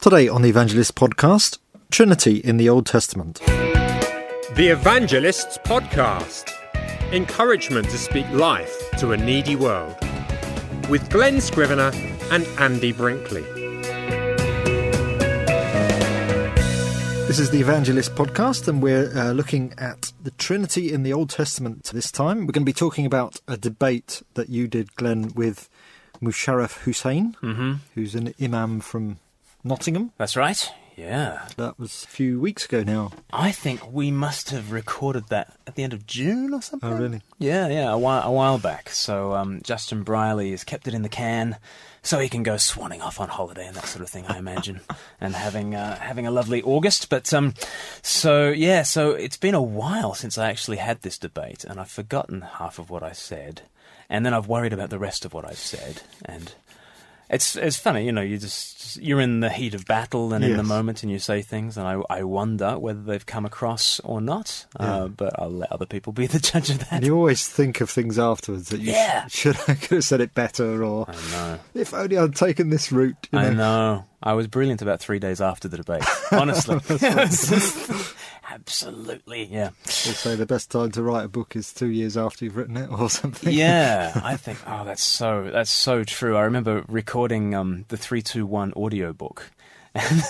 Today on the Evangelist podcast, Trinity in the Old Testament. The Evangelists Podcast Encouragement to speak life to a needy world. With Glen Scrivener and Andy Brinkley. This is the Evangelist podcast, and we're uh, looking at the Trinity in the Old Testament this time. We're going to be talking about a debate that you did, Glen, with Musharraf Hussain, Mm-hmm. who's an imam from Nottingham. That's right. Yeah. That was a few weeks ago now. I think we must have recorded that at the end of June or something. Oh, really? Yeah, yeah, a while, a while back. So um, Justin Brierley has kept it in the can, so he can go swanning off on holiday and that sort of thing. I imagine, and having uh, having a lovely August. But um, so yeah, so it's been a while since I actually had this debate, and I've forgotten half of what I said, and then I've worried about the rest of what I've said, and. It's it's funny, you know. You just you're in the heat of battle and in the moment, and you say things, and I I wonder whether they've come across or not. Uh, but I'll let other people be the judge of that. And you always think of things afterwards that you sh- should I could have said it better, or I know. if only I'd taken this route. You know? I know. I was brilliant about three days after the debate. Honestly, It was just- absolutely, yeah, They say the best time to write a book is two years after you've written it, or something. yeah. I think, oh, that's so that's so true. I remember recording um, the three two one audio book.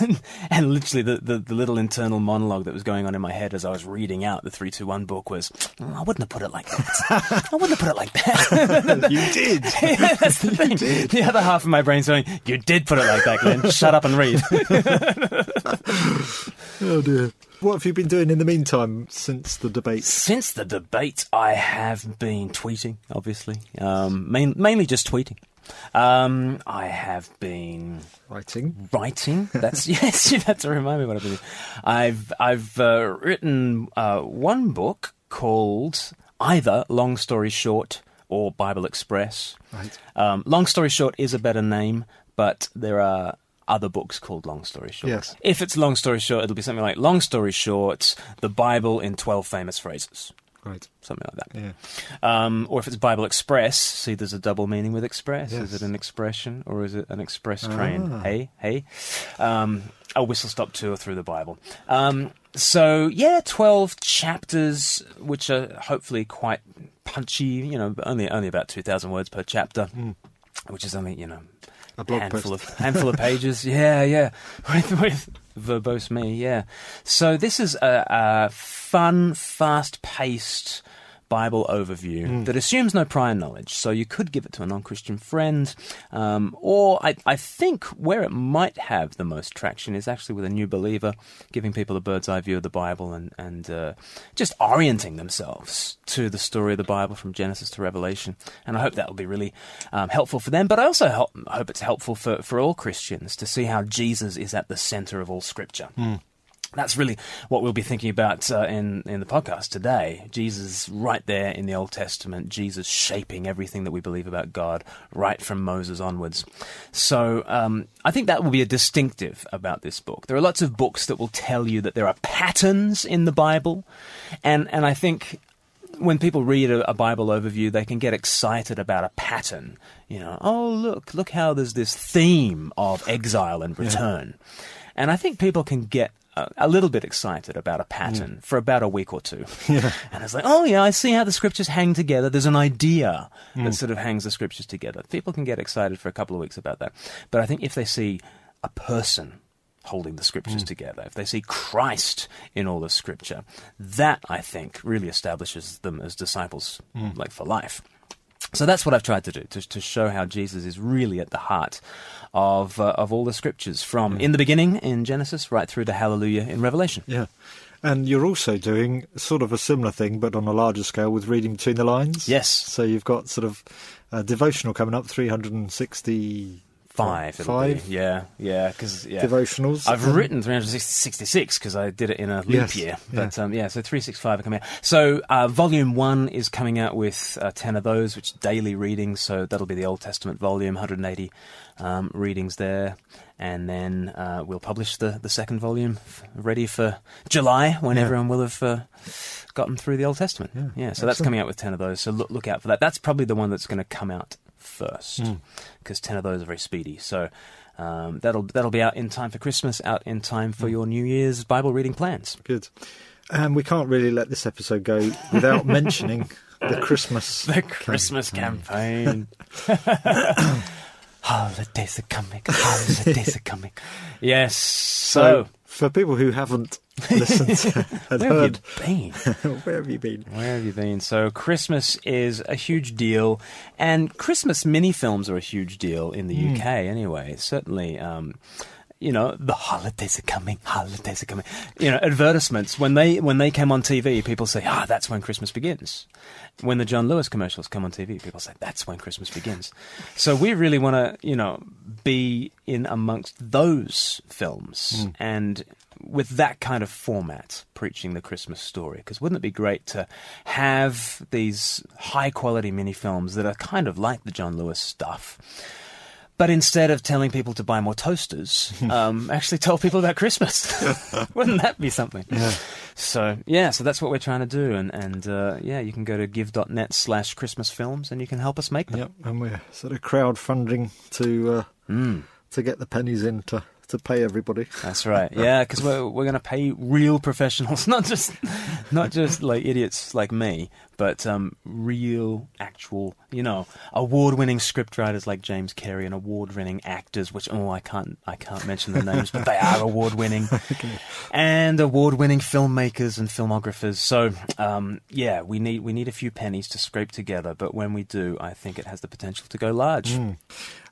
And, and literally, the, the, the little internal monologue that was going on in my head as I was reading out the 321 book was, "Oh, I wouldn't have put it like that. I wouldn't have put it like that. you did. Yeah, that's the thing. The other half of my brain's going, You did put it like that, Glen. Shut up and read. Oh dear. What have you been doing in the meantime since the debate? Since the debate, I have been tweeting, obviously. Um, main, mainly just tweeting. Um, I have been Writing. writing. That's yes, you had to remind me what I've been. doing. I've I've uh, written uh, one book called either Long Story Short or Bible Express. Right. Um, Long Story Short is a better name, but there are other books called Long Story Short. Yes. If it's Long Story Short, it'll be something like Long Story Short, the Bible in 12 famous phrases. Right. Something like that. Yeah. Um, or if it's Bible Express, see, there's a double meaning with express. Yes. Is it an expression or is it an express train? Ah. Hey, hey. Um, a whistle stop tour through the Bible. Um, so, yeah, 12 chapters, which are hopefully quite punchy, you know, only, only about 2,000 words per chapter, which is only, you know, A blog handful post. of handful of pages. Yeah, yeah, with, with verbose me. Yeah. So this is a, a fun, fast-paced Bible overview that assumes no prior knowledge. So you could give it to a non-Christian friend, um, or I, I think where it might have the most traction is actually with a new believer, giving people a bird's eye view of the Bible and and uh, just orienting themselves to the story of the Bible from Genesis to Revelation. And I hope that will be really um, helpful for them. But I also help, hope it's helpful for for all Christians to see how Jesus is at the center of all Scripture. That's really what we'll be thinking about uh, in in the podcast today. Jesus, right there in the Old Testament, Jesus shaping everything that we believe about God, right from Moses onwards. So um, I think that will be a distinctive about this book. There are lots of books that will tell you that there are patterns in the Bible, and and I think when people read a, a Bible overview, they can get excited about a pattern. You know, oh look, look how there's this theme of exile and return, and I think people can get a, a little bit excited about a pattern hmm. for about a week or two. And it's like, oh yeah, I see how the scriptures hang together. There's an idea that hmm. sort of hangs the scriptures together. People can get excited for a couple of weeks about that, but I think if they see a person holding the scriptures hmm. together, if they see Christ in all of scripture, that I think really establishes them as disciples, like for life. So that's what I've tried to do to, to show how Jesus is really at the heart of uh, of all the scriptures, from in the beginning in Genesis right through to Hallelujah in Revelation. Yeah. And you're also doing sort of a similar thing, but on a larger scale with reading between the lines. Yes. So you've got sort of a devotional coming up, 360 Five, it'll Five? be. yeah, yeah, because yeah, devotionals. I've Um, written 366 because I did it in a leap Yes, year. yeah. But um, yeah, so 365 are coming out. So uh, volume one is coming out with uh, 10 of those, which daily readings. So that'll be the Old Testament volume, 180 um, readings there. And then uh, we'll publish the, the second volume f- ready for July when Yeah. everyone will have uh, gotten through the Old Testament. Yeah, Yeah, so that's coming out with 10 of those. So look, look out for that. That's probably the one that's going to come out first Hmm. because 10 of those are very speedy. So Um, that'll that'll be out in time for Christmas, out in time for your New Year's Bible reading plans. Good. And we can't really let this episode go without mentioning the Christmas. The Christmas campaign. holidays are coming. Holidays are coming. Yes. So, So, for people who haven't listened to, where have you been? where have you been? Where have you been? So, Christmas is a huge deal, and Christmas mini films are a huge deal in the Hmm. UK anyway. Certainly, um, you know, the holidays are coming, holidays are coming. You know, advertisements, when they, when they came on TV, people say, ah, that's when Christmas begins. When the John Lewis commercials come on TV, people say, that's when Christmas begins. So we really want to, you know, be in amongst those films and with that kind of format, preaching the Christmas story. Because wouldn't it be great to have these high quality mini films that are kind of like the John Lewis stuff? But instead of telling people to buy more toasters, um, actually tell people about Christmas. Wouldn't that be something? Yeah. So yeah, so that's what we're trying to do, and and uh, yeah, you can go to give.net slash Christmas films, and you can help us make them. Yep, and we're sort of crowdfunding to uh, Mm, to get the pennies in to, to pay everybody. that's right. Yeah, because we're we're going to pay real professionals, not just not just like idiots like me, but um, real, actual, you know, award-winning scriptwriters like James Carey and award-winning actors. Which oh, I can't I can't mention the names, but they are award-winning, and award-winning filmmakers and filmographers. So um, yeah, we need we need a few pennies to scrape together, but when we do, I think it has the potential to go large.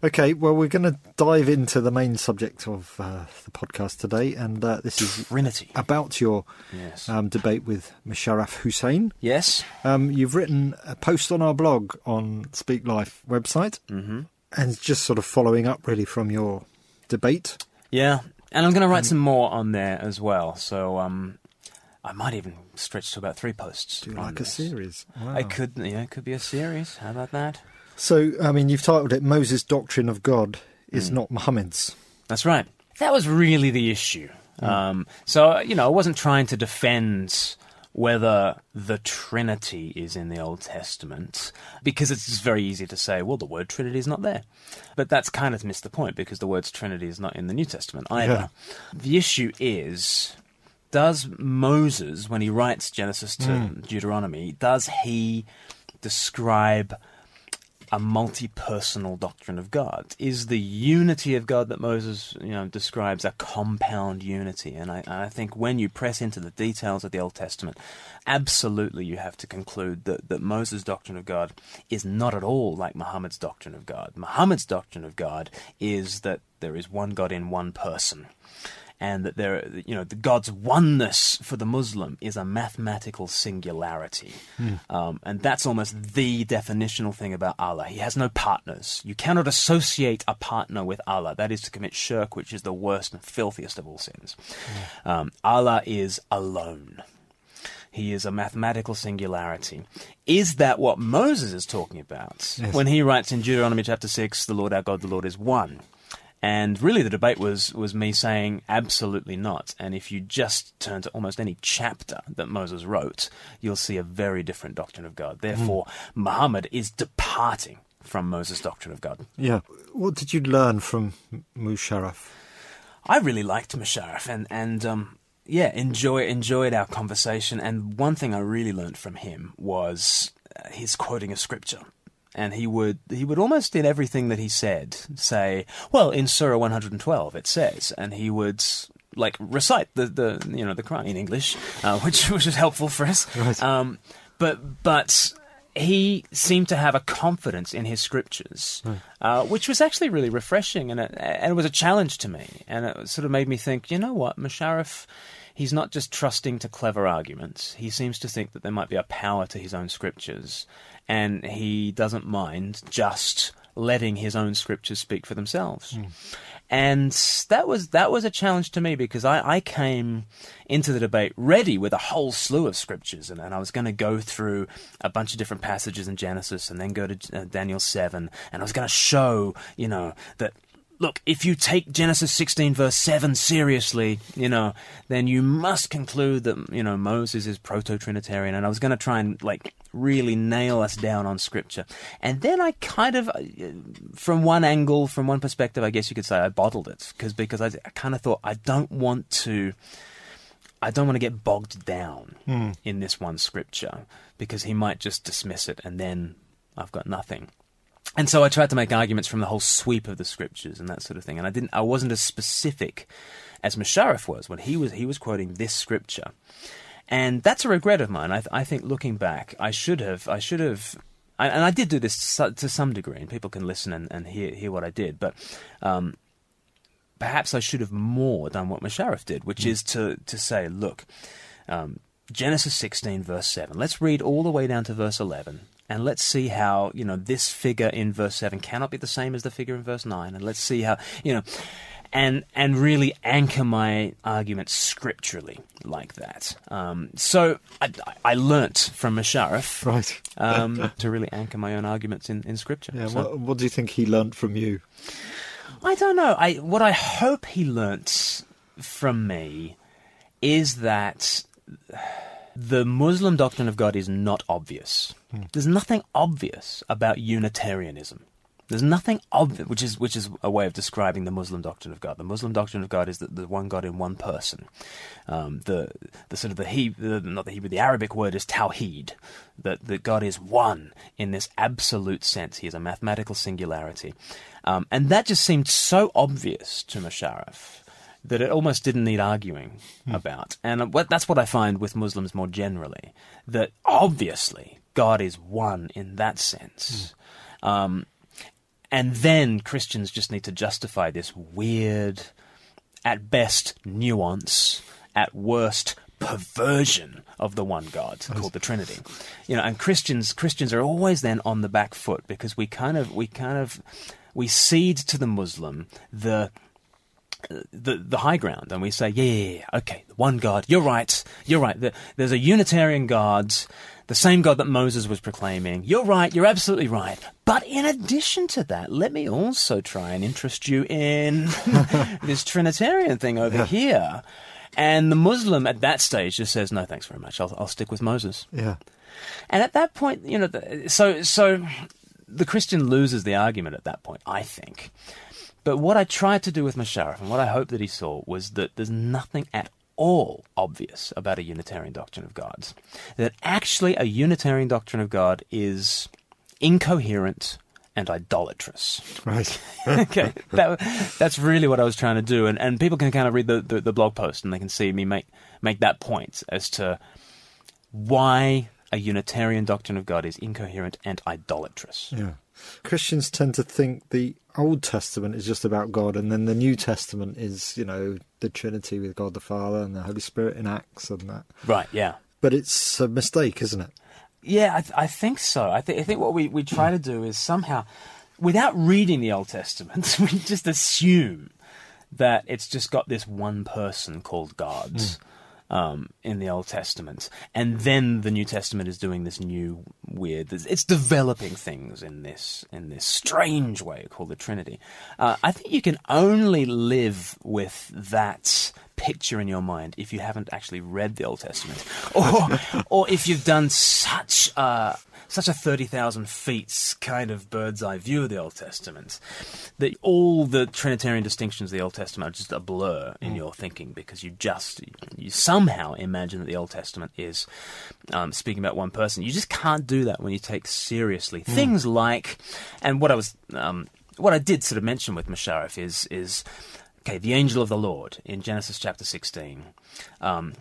Okay, well, we're going to dive into the main subject of uh, the podcast today, and uh, this is Trinity. about your Yes. um, debate with Musharraf Hussain. yes. Um, you've written a post on our blog on Speak Life website, Mm-hmm. and just sort of following up really from your debate. Yeah, and I'm going to write some more on there as well. So um, I might even stretch to about three posts. Do you like a series? Wow. I could, yeah, it could be a series. How about that? So, I mean, you've titled it "Moses' Doctrine of God is hmm. not Muhammad's." That's right. That was really the issue. Hmm. Um, so you know, I wasn't trying to defend whether the Trinity is in the Old Testament because it's just very easy to say, well, the word Trinity is not there. But that's kind of missed the point because the word Trinity is not in the New Testament either. The issue is does Moses, when he writes Genesis to hmm. Deuteronomy, does he describe a multi-personal doctrine of God? Is the unity of God that Moses, you know, describes a compound unity? And I, and I think when you press into the details of the Old Testament, absolutely you have to conclude that, that Moses' doctrine of God is not at all like Muhammad's doctrine of God. Muhammad's doctrine of God is that there is one God in one person and that there, you know, the God's oneness for the Muslim is a mathematical singularity, um, and that's almost the definitional thing about Allah. He has no partners. You cannot associate a partner with Allah. That is to commit shirk, which is the worst and filthiest of all sins. Um, Allah is alone. He is a mathematical singularity. Is that what Moses is talking about Yes. when he writes in Deuteronomy chapter 6, the Lord our God, the Lord is one? And really, the debate was was me saying absolutely not. And if you just turn to almost any chapter that Moses wrote, you'll see a very different doctrine of God. Therefore, Muhammad is departing from Moses' doctrine of God. Yeah. What did you learn from Musharraf? I really liked Musharraf and and um, yeah, enjoy enjoyed our conversation. And one thing I really learned from him was uh, his quoting of scripture. And he would he would almost in everything that he said say, well, in Surah 112 it says, and he would like recite the, the you know the Quran in English, uh, which which is helpful for us. Right. Um, but but he seemed to have a confidence in his scriptures, uh, which was actually really refreshing, and it, and it was a challenge to me, and it sort of made me think, you know what, Musharraf, he's not just trusting to clever arguments. He seems to think that there might be a power to his own scriptures, and he doesn't mind just letting his own scriptures speak for themselves. And that was that was a challenge to me because I, I came into the debate ready with a whole slew of scriptures, and, and I was going to go through a bunch of different passages in Genesis, and then go to uh, Daniel seven, and I was going to show, you know, that look, if you take Genesis 16 verse 7 seriously, you know, then you must conclude that, you know, Moses is proto-Trinitarian. And I was going to try and, like, really nail us down on scripture. And then I kind of, uh, from one angle, from one perspective, I guess you could say I bottled it. Cause, because I, I kind of thought I don't want to, I don't want to get bogged down Hmm. in this one scripture because he might just dismiss it and then I've got nothing. And so I tried to make arguments from the whole sweep of the scriptures and that sort of thing. And I didn't, I wasn't as specific as Musharraf was when he was he was quoting this scripture. And that's a regret of mine. I, th- I think looking back, I should have, I should have, I, and I did do this to, some degree, and people can listen and, and hear hear what I did. But um, perhaps I should have more done what Musharraf did, which is to to say, look, um, Genesis 16, verse 7. Let's read all the way down to verse 11. And let's see how, you know, this figure in verse 7 cannot be the same as the figure in verse 9. And let's see how, you know, and, and really anchor my argument scripturally like that. Um, so I, I learnt from Musharraf Right. um, to really anchor my own arguments in, in scripture. Yeah. So- What, what do you think he learnt from you? I don't know. I what I hope he learnt from me is that the Muslim doctrine of God is not obvious. There's nothing obvious about Unitarianism. There's nothing obvious, which is which is a way of describing the Muslim doctrine of God. The Muslim doctrine of God is that the one God in one person. Um, the the sort of the Hebrew, not the Hebrew, the Arabic word is tawheed. That that God is one in this absolute sense. He is a mathematical singularity, um, and that just seemed so obvious to Musharraf that it almost didn't need arguing about. And what, that's what I find with Muslims more generally, that obviously God is one in that sense. Um, and then Christians just need to justify this weird, at best, nuance, at worst, perversion of the one God called the Trinity. You know, and Christians Christians are always then on the back foot because we kind of we kind of we cede to the Muslim the the the high ground, and we say, yeah, yeah, yeah, okay, the one God. You're right. You're right. The, there's a Unitarian God, the same God that Moses was proclaiming. You're right. You're absolutely right. But in addition to that, let me also try and interest you in this Trinitarian thing over here. And the Muslim at that stage just says, no, thanks very much. I'll, I'll stick with Moses. Yeah. And at that point, you know, the, so so the Christian loses the argument at that point, I think. But what I tried to do with Musharraf, and what I hope that he saw, was that there's nothing at all obvious about a Unitarian doctrine of God. That actually a Unitarian doctrine of God is incoherent and idolatrous. Right. okay, that, that's really what I was trying to do, and, and people can kind of read the, the, the blog post and they can see me make make that point as to why a Unitarian doctrine of God is incoherent and idolatrous. Yeah. Christians tend to think the Old Testament is just about God, and then the New Testament is, you know, the Trinity with God the Father and the Holy Spirit in Acts and that. Right? Yeah. But it's a mistake, isn't it? Yeah, I, th- I think so. I, th- I think what we, we try to do is somehow, without reading the Old Testament, we just assume that it's just got this one person called God mm. Um, in the Old Testament, and then the New Testament is doing this new weird. It's developing things in this in this strange way called the Trinity. Uh, I think you can only live with that picture in your mind if you haven't actually read the Old Testament, or or if you've done such a such a thirty thousand feet kind of bird's eye view of the Old Testament that all the Trinitarian distinctions of the Old Testament are just a blur in your thinking because you just you somehow imagine that the Old Testament is um, speaking about one person. You just can't do that when you take seriously things like, and what I was. Um, what I did sort of mention with Musharraf is is okay, the angel of the Lord in Genesis chapter 16. Um,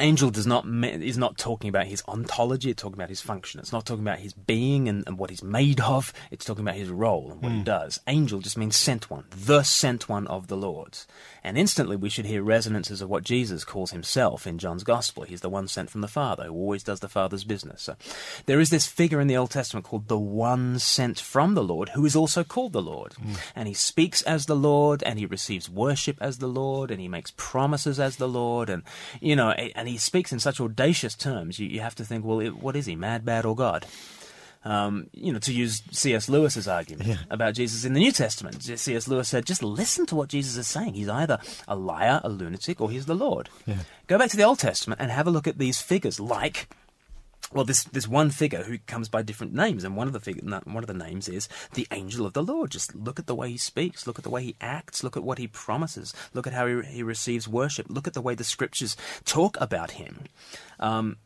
angel does not is not talking about his ontology. It's talking about his function. It's not talking about his being and, and what he's made of. It's talking about his role and what he hmm. does. Angel just means sent one, the sent one of the Lord. And instantly we should hear resonances of what Jesus calls himself in John's Gospel. He's the one sent from the Father who always does the Father's business. So there is this figure in the Old Testament called the one sent from the Lord, who is also called the Lord. Hmm. And he speaks as the Lord, and he receives worship as the Lord, and he makes promises as the Lord, and you know, and he speaks in such audacious terms. You, you have to think, well, it, what is he, mad, bad, or God? Um, you know, to use C.S. Lewis's argument about Jesus in the New Testament, C.S. Lewis said, just listen to what Jesus is saying. He's either a liar, a lunatic, or he's the Lord. Go back to the Old Testament and have a look at these figures, like well, this this one figure who comes by different names, and one of the fig- one of the names is the angel of the Lord. Just look at the way he speaks, look at the way he acts, look at what he promises, look at how he, he receives worship, look at the way the scriptures talk about him. Um,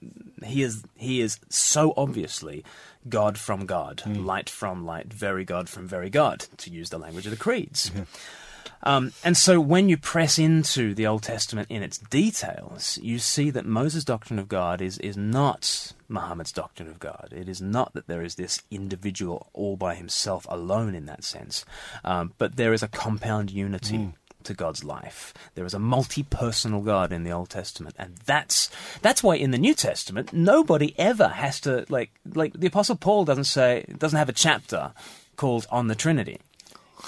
he is he is so obviously God from God, light from light, very God from very God, to use the language of the creeds. Um, and so when you press into the Old Testament in its details, you see that Moses' doctrine of God is, is not Muhammad's doctrine of God. It is not that there is this individual all by himself alone in that sense, um, but there is a compound unity. To God's life, there is a multi-personal God in the Old Testament, and that's that's why in the New Testament nobody ever has to like like the Apostle Paul doesn't say doesn't have a chapter called on the Trinity.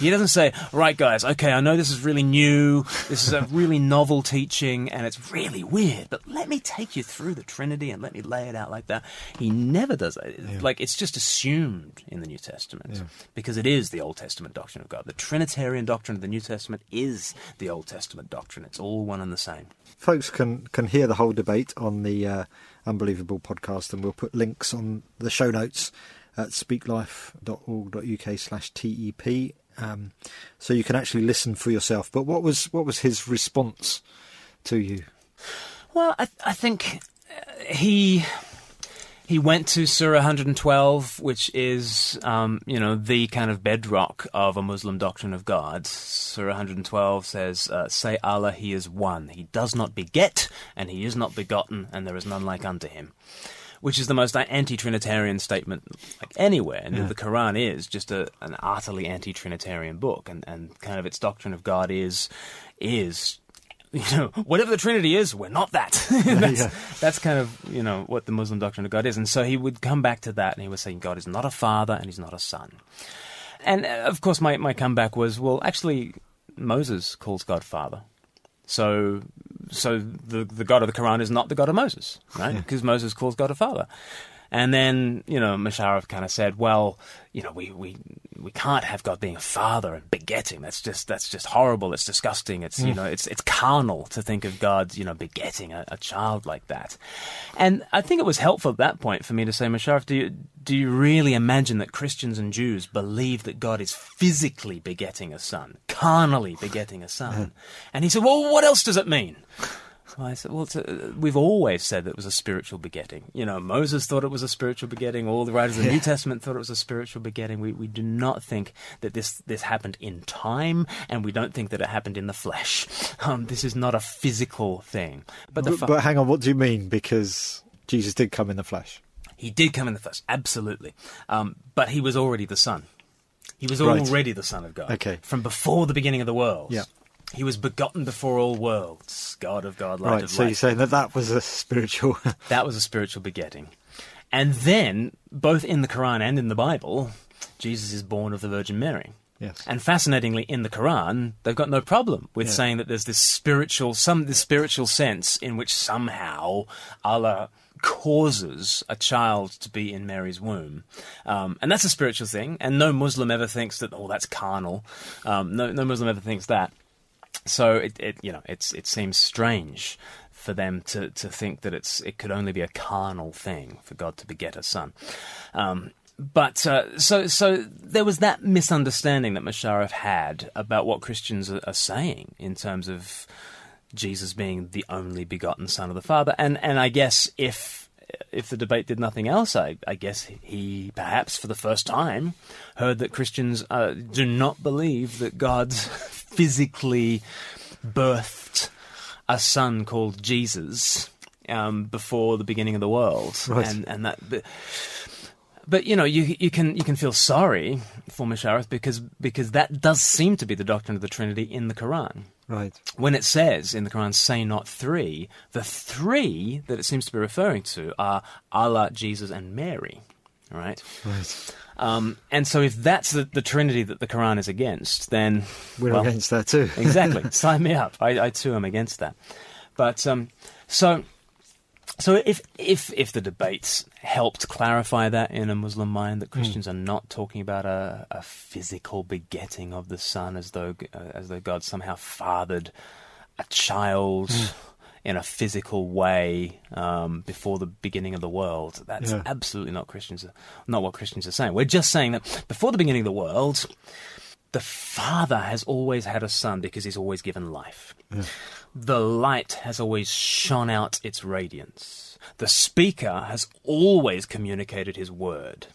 He doesn't say, right, guys, okay, I know this is really new, this is a really novel teaching, and it's really weird, but let me take you through the Trinity and let me lay it out like that. He never does that. Like, it's just assumed in the New Testament because it is the Old Testament doctrine of God. The Trinitarian doctrine of the New Testament is the Old Testament doctrine. It's all one and the same. Folks can can hear the whole debate on the uh, Unbelievable podcast, and we'll put links on the show notes at speaklife.org.uk slash TEP. Um, so you can actually listen for yourself. But what was what was his response to you? Well, I, I think uh, he he went to Surah 112, which is um, you know the kind of bedrock of a Muslim doctrine of God. Surah 112 says, uh, "Say Allah, He is one. He does not beget, and He is not begotten, and there is none like unto Him." Which is the most anti-Trinitarian statement like anywhere, and the Quran is just a, an utterly anti-Trinitarian book, and, and kind of its doctrine of God is is you know, whatever the Trinity is, we're not that. that's, Yeah. that's kind of, you know, what the Muslim doctrine of God is. And so he would come back to that and he was saying God is not a father and he's not a son. And uh, of course, my, my comeback was, well, actually, Moses calls God father. So, so the, the God of the Quran is not the God of Moses, right? Because Moses calls God a father. And then, you know, Musharraf kind of said, well, you know, we, we, we can't have God being a father and begetting. That's just, that's just horrible. It's disgusting. It's, you mm. know, it's, it's carnal to think of God, you know, begetting a, a child like that. And I think it was helpful at that point for me to say, Musharraf, do you, do you really imagine that Christians and Jews believe that God is physically begetting a son, carnally begetting a son? Mm. And he said, well, what else does it mean? I said, well, it's a, we've always said that it was a spiritual begetting. You know, Moses thought it was a spiritual begetting. All the writers of the New Testament thought it was a spiritual begetting. We, we do not think that this, this happened in time, and we don't think that it happened in the flesh. Um, this is not a physical thing. But the But, fa- but hang on, what do you mean? Because Jesus did come in the flesh. He did come in the flesh, absolutely. Um, but he was already the Son. He was Right. already the Son of God. Okay. From before the beginning of the world. Yeah. He was begotten before all worlds, God of God, light right. of So light. So you're saying that that was a spiritual. That was a spiritual begetting. And then, both in the Quran and in the Bible, Jesus is born of the Virgin Mary. yes. And fascinatingly, in the Quran, they've got no problem with Yeah. saying that there's this spiritual, some this spiritual sense in which somehow Allah causes a child to be in Mary's womb, um, and that's a spiritual thing. And no Muslim ever thinks that oh that's carnal. Um, no, no Muslim ever thinks that. So it, it you know it's it seems strange for them to, to think that it's it could only be a carnal thing for God to beget a son. Um, but uh, so so there was that misunderstanding that Musharraf had about what Christians are, are saying in terms of Jesus being the only begotten Son of the Father, and and I guess if if the debate did nothing else, I, I guess he perhaps for the first time heard that Christians uh, do not believe that God physically birthed a son called Jesus um, before the beginning of the world, Right. and and that. But, but you know, you you can you can feel sorry for Musharraf because because that does seem to be the doctrine of the Trinity in the Quran. Right. When it says in the Quran, "Say not three," the three that it seems to be referring to are Allah, Jesus, and Mary. Right. Right. Um, and so, if that's the, the Trinity that the Quran is against, then We're well, against that too. exactly. Sign me up. I, I too am against that. But um, so, So if if if the debates helped clarify that in a Muslim mind that Christians are not talking about a, a physical begetting of the son as though uh, as though God somehow fathered a child in a physical way um, before the beginning of the world, that's Yeah. absolutely not Christians not what Christians are saying. We're just saying that before the beginning of the world, the Father has always had a son because he's always given life. The light has always shone out its radiance. The speaker has always communicated his word.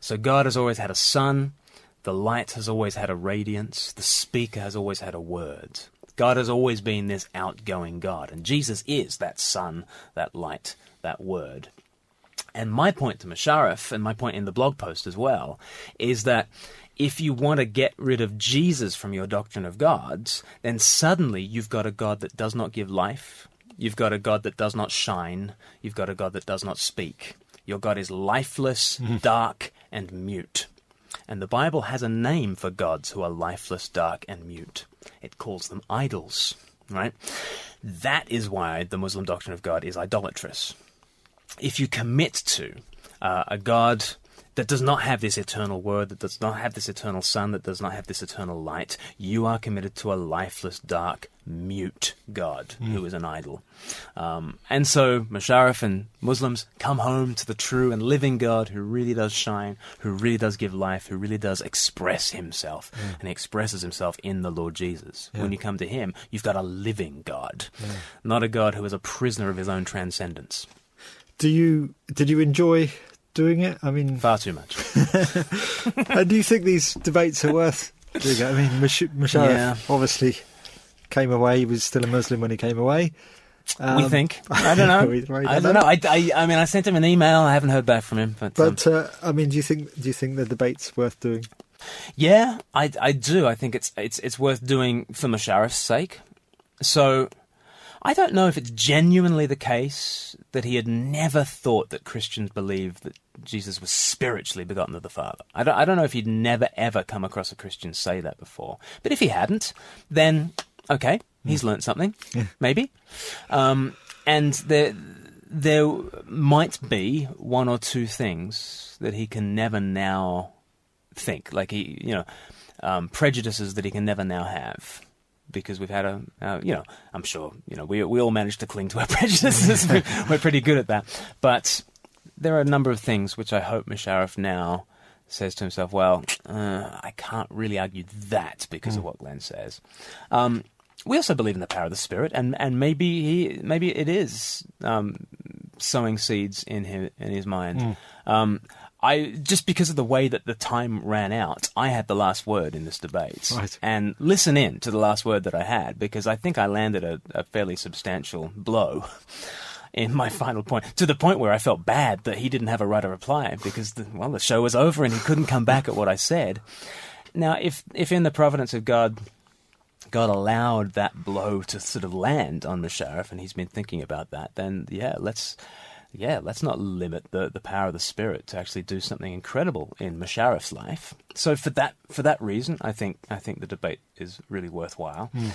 So God has always had a son. The light has always had a radiance. The speaker has always had a word. God has always been this outgoing God. And Jesus is that son, that light, that word. And my point to Musharraf, and my point in the blog post as well, is that if you want to get rid of Jesus from your doctrine of gods, then suddenly you've got a God that does not give life, you've got a God that does not shine, you've got a God that does not speak. Your God is lifeless, dark, and mute. And the Bible has a name for gods who are lifeless, dark, and mute. It calls them idols, right? That is why the Muslim doctrine of God is idolatrous if you commit to uh, a God that does not have this eternal word, that does not have this eternal son, that does not have this eternal light, you are committed to a lifeless, dark, mute God who is an idol. Um, and so Musharraf and Muslims come home to the true and living God who really does shine, who really does give life, who really does express himself, and he expresses himself in the Lord Jesus. When you come to him, you've got a living God, not a God who is a prisoner of his own transcendence. Do you did you enjoy doing it? I mean, Far too much. and do you think these debates are worth doing it? I mean, Mush- Musharraf Yeah. obviously came away. He was still a Muslim when he came away. we Um, think. I don't know. we- we I don't know. I, I, I mean, I sent him an email. I haven't heard back from him. But, um, uh, I mean, do you think do you think the debate's worth doing? yeah, I, I do. I think it's it's it's worth doing for Musharraf's sake. So I don't know if it's genuinely the case that he had never thought that Christians believed that Jesus was spiritually begotten of the Father. I don't, I don't know if he'd never ever come across a Christian say that before. But if he hadn't, then okay, he's learnt something, maybe. Um, and there, there might be one or two things that he can never now think, like he, you know, um, prejudices that he can never now have. Because we've had a, uh, you know, I'm sure, you know, we we all manage to cling to our prejudices. we're, pretty good at that. But there are a number of things which I hope Musharraf now says to himself, well, uh, I can't really argue that because of what Glen says. Um, we also believe in the power of the spirit, and, and maybe he maybe it is um, sowing seeds in his in his mind. Um, I just because of the way that the time ran out, I had the last word in this debate, Right. and listen in to the last word that I had because I think I landed a, a fairly substantial blow in my final point to the point where I felt bad that he didn't have a right to reply because the, well the show was over and he couldn't come back at what I said. Now, if if in the providence of God, God allowed that blow to sort of land on Musharraf and he's been thinking about that, then yeah, let's yeah, let's not limit the, the power of the spirit to actually do something incredible in Musharraf's life. So for that for that reason, I think I think the debate is really worthwhile. Hmm.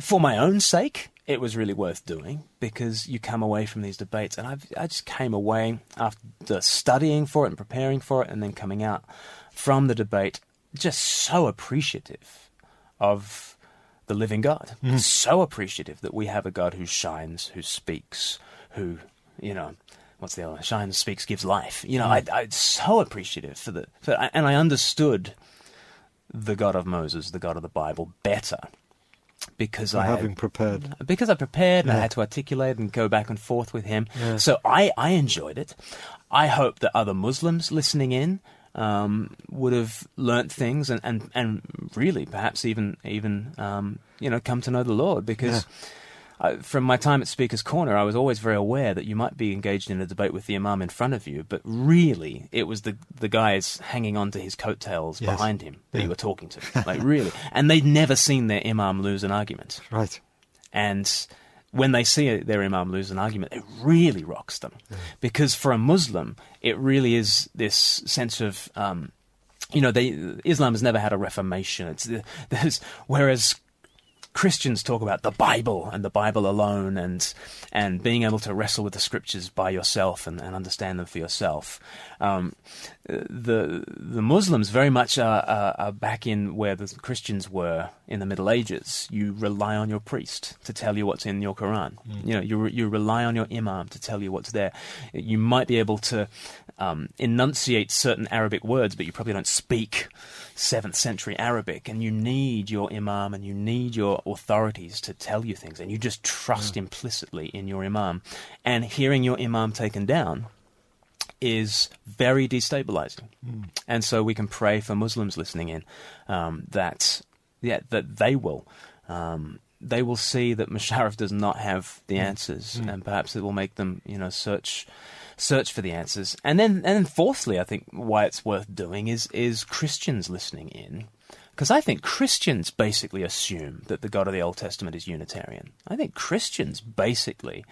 For my own sake, it was really worth doing because you come away from these debates, and I've, I just came away after studying for it and preparing for it, and then coming out from the debate just so appreciative of the living God. Hmm. So appreciative that we have a God who shines, who speaks, who, you know, what's the other one? Shines, speaks, gives life. You know, I, I'm so appreciative for the, for, and I understood the God of Moses, the God of the Bible, better because I having prepared. because I prepared and I had to articulate and go back and forth with him. Yeah. So I, I enjoyed it. I hope that other Muslims listening in um, would have learnt things and, and, and really perhaps even even um, you know come to know the Lord because. I, from my time at Speaker's Corner, I was always very aware that you might be engaged in a debate with the Imam in front of you, but really, it was the the guys hanging on to his coattails Yes. behind him that Yeah. you were talking to. Like, really. And they'd never seen their Imam lose an argument. Right. And when they see their imam lose an argument, it really rocks them. Because for a Muslim, it really is this sense of, um, you know, they, Islam has never had a reformation. It's, there's, whereas Christians talk about the Bible and the Bible alone, and and being able to wrestle with the scriptures by yourself and, and understand them for yourself. Um, the the Muslims very much are, are, are, back in where the Christians were in the Middle Ages. You rely on your priest to tell you what's in your Quran. Mm. You know, you you rely on your imam to tell you what's there. You might be able to um, enunciate certain Arabic words, but you probably don't speak seventh century Arabic, and you need your imam and you need your authorities to tell you things, and you just trust mm. implicitly in your imam. And hearing your imam taken down is very destabilizing. Mm. And so we can pray for Muslims listening in um, that yeah that they will. Um, they will see that Musharraf does not have the mm. answers, mm. and perhaps it will make them, you know, search search for the answers. And then, and then, fourthly, I think why it's worth doing is is Christians listening in, because I think Christians basically assume that the God of the Old Testament is Unitarian. I think Christians basically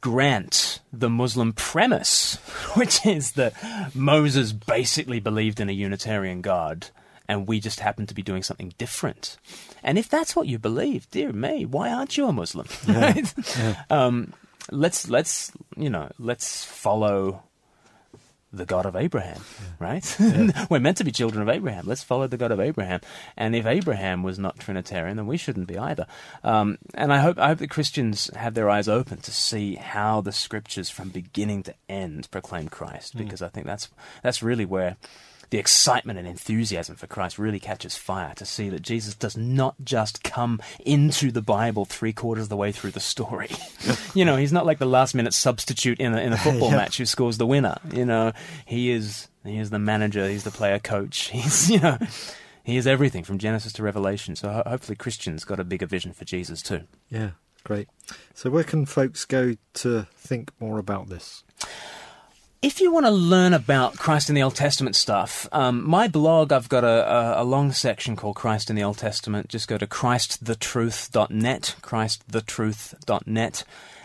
grant the Muslim premise, which is that Moses basically believed in a Unitarian God and we just happen to be doing something different. And if that's what you believe, dear me, why aren't you a Muslim? Yeah. right? Yeah. Um, let's let's you know let's follow the God of Abraham, yeah. right? Yeah. We're meant to be children of Abraham. Let's follow the God of Abraham. And if Abraham was not Trinitarian, then we shouldn't be either. Um, and I hope I hope that Christians have their eyes open to see how the Scriptures, from beginning to end, proclaim Christ, mm. because I think that's that's really where the excitement and enthusiasm for Christ really catches fire to see that Jesus does not just come into the Bible three quarters of the way through the story. you know, he's not like the last minute substitute in a, in a football yep. match who scores the winner. You know, he is he is the manager, he's the player coach. He's you know. He is everything from Genesis to Revelation. So ho- hopefully Christians got a bigger vision for Jesus too. Yeah, great. So where can folks go to think more about this? If you want to learn about Christ in the Old Testament stuff, um, my blog, I've got a, a, a, long section called Christ in the Old Testament. Just go to christthetruth.net, christthetruth.net,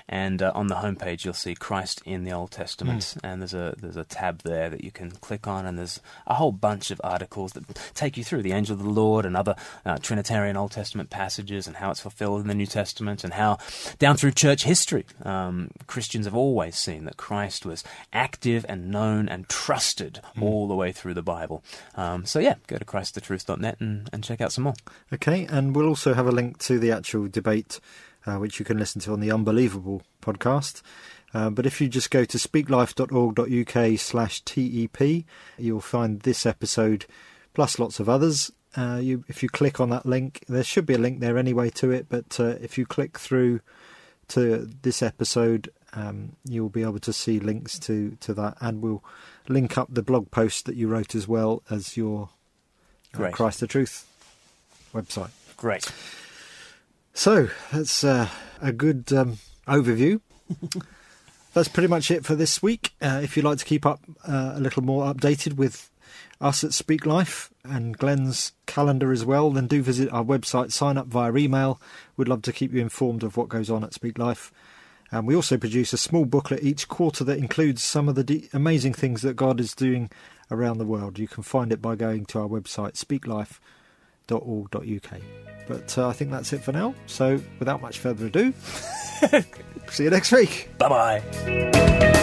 and uh, on the homepage you'll see Christ in the Old Testament, mm. and there's a there's a tab there that you can click on, and there's a whole bunch of articles that take you through the angel of the Lord and other uh, Trinitarian Old Testament passages and how it's fulfilled in the New Testament, and how down through church history um, Christians have always seen that Christ was active and known and trusted mm. all the way through the Bible. Um, so yeah, go to christthetruth.net and, and check out some more. Okay, and we'll also have a link to the actual debate uh, which you can listen to on the Unbelievable podcast. Uh, but if you just go to speaklife.org.uk slash TEP, you'll find this episode plus lots of others. Uh, you, if you click on that link, there should be a link there anyway to it, but uh, if you click through to this episode, um, you'll be able to see links to, to that, and we'll link up the blog post that you wrote as well as your uh, Christ the Truth website. Great. So that's uh, a good um, overview. that's pretty much it for this week. Uh, if you'd like to keep up uh, a little more updated with us at Speak Life and Glen's calendar as well, then do visit our website, sign up via email. We'd love to keep you informed of what goes on at Speak Life. And we also produce a small booklet each quarter that includes some of the de- amazing things that God is doing around the world. You can find it by going to our website, speaklife.org.uk. But uh, I think that's it for now. So without much further ado, see you next week. Bye bye.